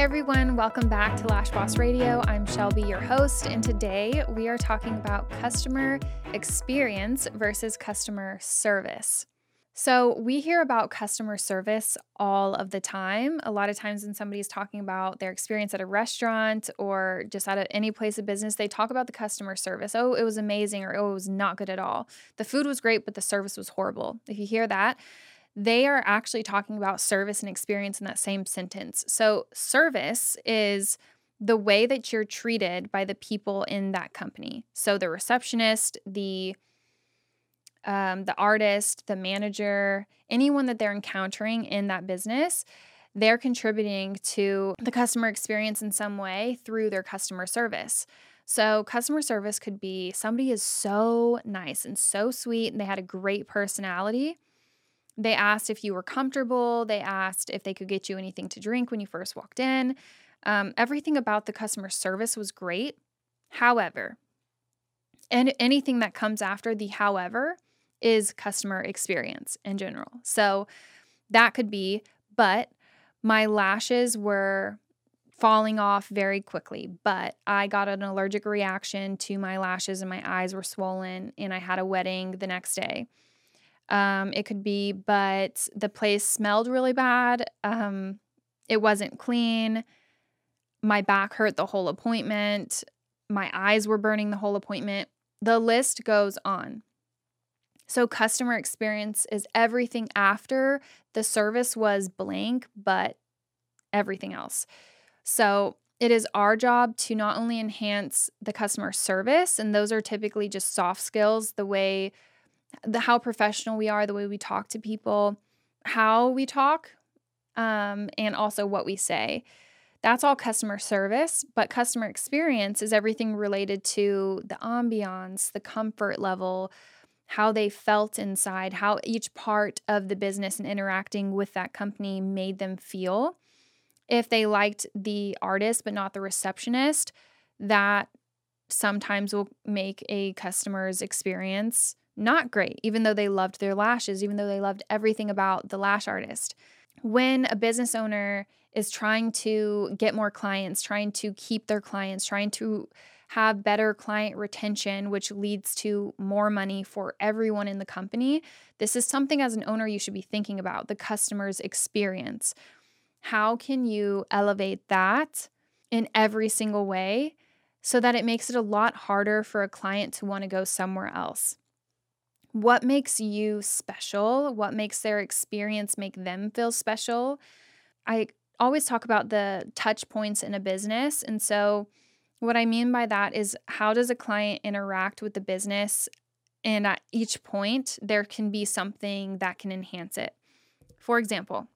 Everyone, welcome back to Lash Boss Radio. I'm Shelby, your host, and today we are talking about customer experience versus customer service. So, we hear about customer service all of the time. A lot of times, when somebody's talking about their experience at a restaurant or just at a, any place of business, they talk about the customer service. Oh, it was amazing, or oh, it was not good at all. The food was great, but the service was horrible. If you hear that, they are actually talking about service and experience in that same sentence. So, service is the way that you're treated by the people in that company. So, the receptionist, the um, the artist, the manager, anyone that they're encountering in that business, they're contributing to the customer experience in some way through their customer service. So, customer service could be somebody is so nice and so sweet, and they had a great personality they asked if you were comfortable. They asked if they could get you anything to drink when you first walked in. Um, everything about the customer service was great. However, and anything that comes after the however is customer experience in general. So that could be, but my lashes were falling off very quickly, but I got an allergic reaction to my lashes and my eyes were swollen, and I had a wedding the next day. Um, it could be, but the place smelled really bad. Um, it wasn't clean. My back hurt the whole appointment. My eyes were burning the whole appointment. The list goes on. So, customer experience is everything after the service was blank, but everything else. So, it is our job to not only enhance the customer service, and those are typically just soft skills, the way the how professional we are, the way we talk to people, how we talk, um, and also what we say. That's all customer service, but customer experience is everything related to the ambiance, the comfort level, how they felt inside, how each part of the business and interacting with that company made them feel. If they liked the artist but not the receptionist, that sometimes will make a customer's experience not great, even though they loved their lashes, even though they loved everything about the lash artist. When a business owner is trying to get more clients, trying to keep their clients, trying to have better client retention, which leads to more money for everyone in the company, this is something as an owner you should be thinking about the customer's experience. How can you elevate that in every single way so that it makes it a lot harder for a client to want to go somewhere else? What makes you special, what makes their experience make them feel special. I always talk about the touch points in a business. And so, what I mean by that is how does a client interact with the business? And at each point, there can be something that can enhance it. For example,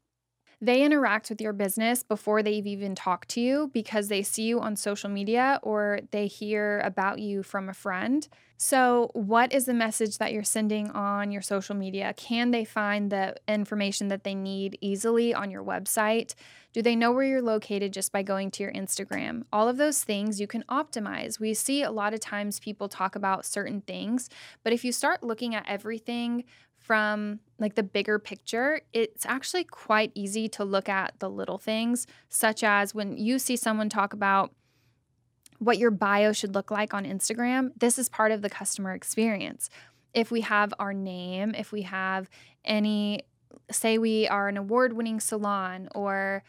they interact with your business before they've even talked to you because they see you on social media or they hear about you from a friend. So, what is the message that you're sending on your social media? Can they find the information that they need easily on your website? Do they know where you're located just by going to your Instagram? All of those things you can optimize. We see a lot of times people talk about certain things, but if you start looking at everything from like the bigger picture, it's actually quite easy to look at the little things, such as when you see someone talk about what your bio should look like on Instagram, this is part of the customer experience. If we have our name, if we have any, say we are an award winning salon, or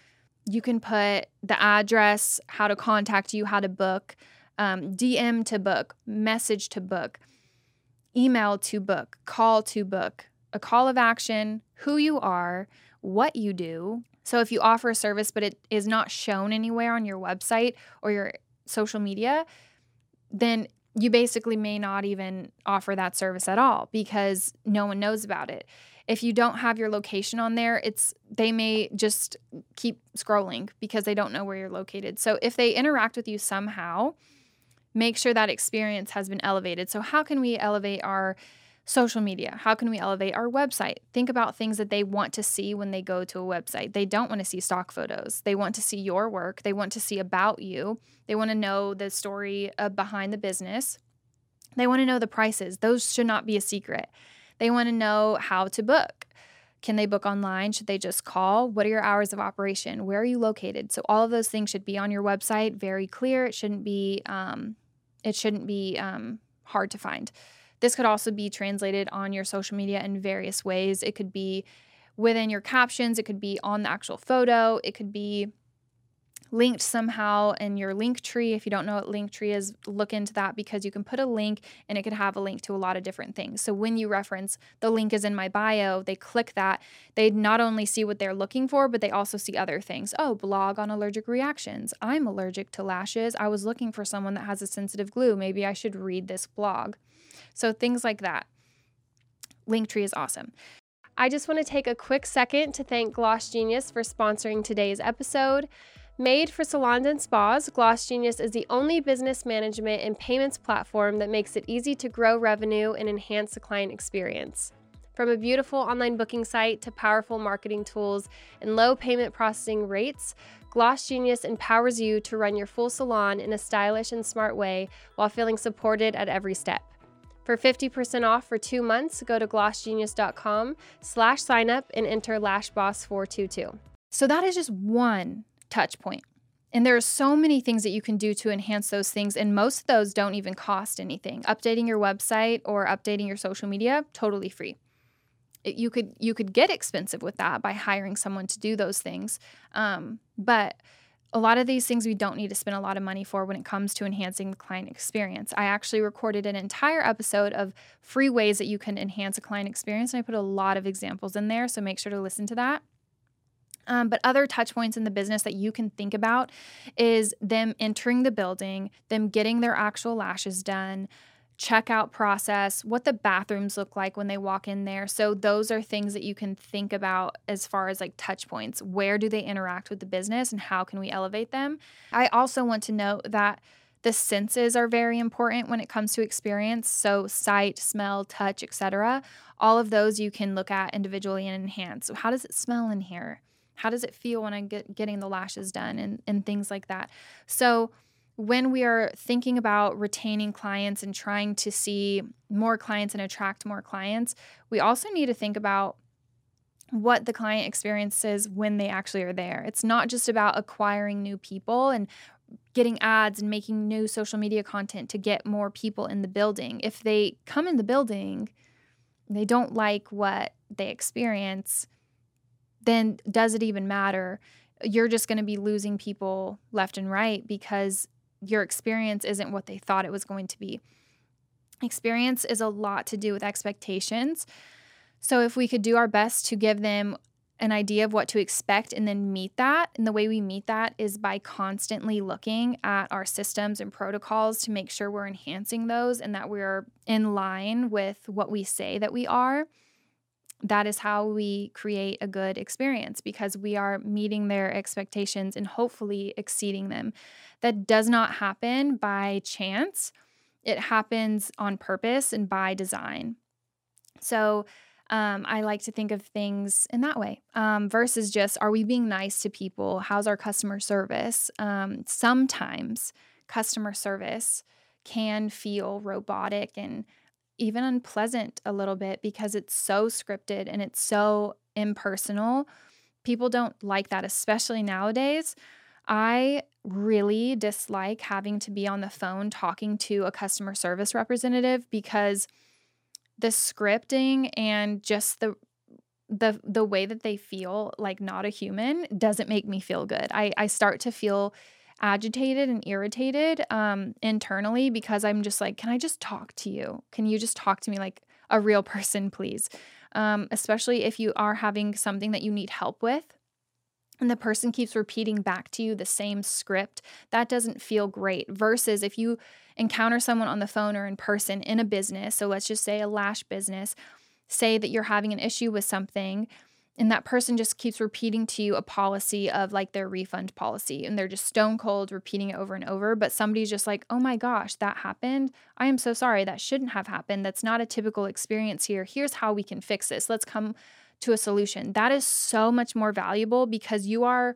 you can put the address, how to contact you, how to book, um, DM to book, message to book email to book, call to book, a call of action, who you are, what you do. So if you offer a service but it is not shown anywhere on your website or your social media, then you basically may not even offer that service at all because no one knows about it. If you don't have your location on there, it's they may just keep scrolling because they don't know where you're located. So if they interact with you somehow, make sure that experience has been elevated. So, how can we elevate our social media? How can we elevate our website? Think about things that they want to see when they go to a website. They don't want to see stock photos. They want to see your work. They want to see about you. They want to know the story uh, behind the business. They want to know the prices. Those should not be a secret. They want to know how to book. Can they book online? Should they just call? What are your hours of operation? Where are you located? So all of those things should be on your website, very clear. It shouldn't be um, it shouldn't be um, hard to find. This could also be translated on your social media in various ways. It could be within your captions, it could be on the actual photo, it could be linked somehow in your link tree. If you don't know what link tree is, look into that because you can put a link and it could have a link to a lot of different things. So when you reference the link is in my bio, they click that, they not only see what they're looking for, but they also see other things. Oh, blog on allergic reactions. I'm allergic to lashes. I was looking for someone that has a sensitive glue. Maybe I should read this blog. So things like that. Linktree is awesome. I just want to take a quick second to thank Gloss Genius for sponsoring today's episode. Made for salons and spas, Gloss Genius is the only business management and payments platform that makes it easy to grow revenue and enhance the client experience. From a beautiful online booking site to powerful marketing tools and low payment processing rates, Gloss Genius empowers you to run your full salon in a stylish and smart way while feeling supported at every step. For 50% off for two months, go to glossgenius.com slash sign up and enter LashBoss422. So that is just one touch point. And there are so many things that you can do to enhance those things, and most of those don't even cost anything. Updating your website or updating your social media, totally free. It, you could you could get expensive with that by hiring someone to do those things, um, but a lot of these things we don't need to spend a lot of money for when it comes to enhancing the client experience. I actually recorded an entire episode of free ways that you can enhance a client experience, and I put a lot of examples in there, so make sure to listen to that. Um, but other touch points in the business that you can think about is them entering the building, them getting their actual lashes done, checkout process, what the bathrooms look like when they walk in there. So those are things that you can think about as far as like touch points. Where do they interact with the business and how can we elevate them? I also want to note that the senses are very important when it comes to experience. So sight, smell, touch, etc. All of those you can look at individually and enhance. So how does it smell in here? How does it feel when I'm get, getting the lashes done and, and things like that? So, when we are thinking about retaining clients and trying to see more clients and attract more clients, we also need to think about what the client experiences when they actually are there. It's not just about acquiring new people and getting ads and making new social media content to get more people in the building. If they come in the building, they don't like what they experience, then does it even matter? You're just going to be losing people left and right because your experience isn't what they thought it was going to be. Experience is a lot to do with expectations. So, if we could do our best to give them an idea of what to expect and then meet that, and the way we meet that is by constantly looking at our systems and protocols to make sure we're enhancing those and that we're in line with what we say that we are that is how we create a good experience because we are meeting their expectations and hopefully exceeding them. That does not happen by chance, it happens on purpose and by design. So, um, I like to think of things in that way um, versus just are we being nice to people? How's our customer service? Um, sometimes customer service can feel robotic and even unpleasant a little bit because it's so scripted and it's so impersonal. People don't like that, especially nowadays. I really dislike having to be on the phone talking to a customer service representative because the scripting and just the the the way that they feel like not a human doesn't make me feel good. I I start to feel agitated and irritated um, internally because I'm just like, can I just talk to you? Can you just talk to me like a real person, please? Um, especially if you are having something that you need help with and the person keeps repeating back to you the same script, that doesn't feel great. Versus if you encounter someone on the phone or in person in a business, so let's just say a lash business, say that you're having an issue with something and that person just keeps repeating to you a policy of like their refund policy and they're just stone cold repeating it over and over but somebody's just like oh my gosh that happened? I am so sorry that shouldn't have happened. That's not a typical experience here. Here's how we can fix this. Let's come to a solution. That is so much more valuable because you are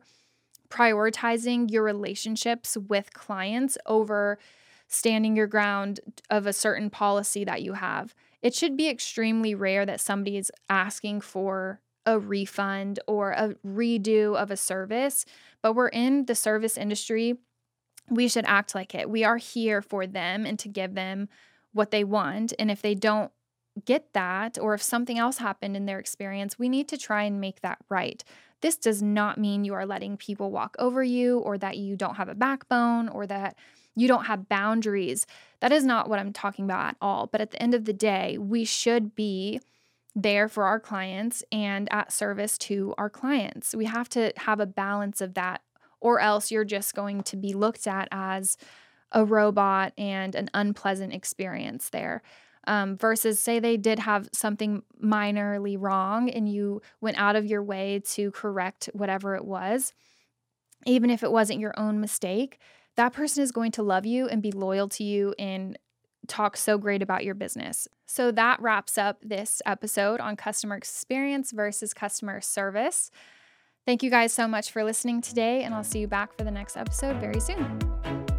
prioritizing your relationships with clients over standing your ground of a certain policy that you have. It should be extremely rare that somebody is asking for a refund or a redo of a service, but we're in the service industry. We should act like it. We are here for them and to give them what they want. And if they don't get that, or if something else happened in their experience, we need to try and make that right. This does not mean you are letting people walk over you or that you don't have a backbone or that you don't have boundaries. That is not what I'm talking about at all. But at the end of the day, we should be there for our clients and at service to our clients. We have to have a balance of that, or else you're just going to be looked at as a robot and an unpleasant experience there um, versus say they did have something minorly wrong and you went out of your way to correct whatever it was, even if it wasn't your own mistake, that person is going to love you and be loyal to you and talk so great about your business. So that wraps up this episode on customer experience versus customer service. Thank you guys so much for listening today, and I'll see you back for the next episode very soon.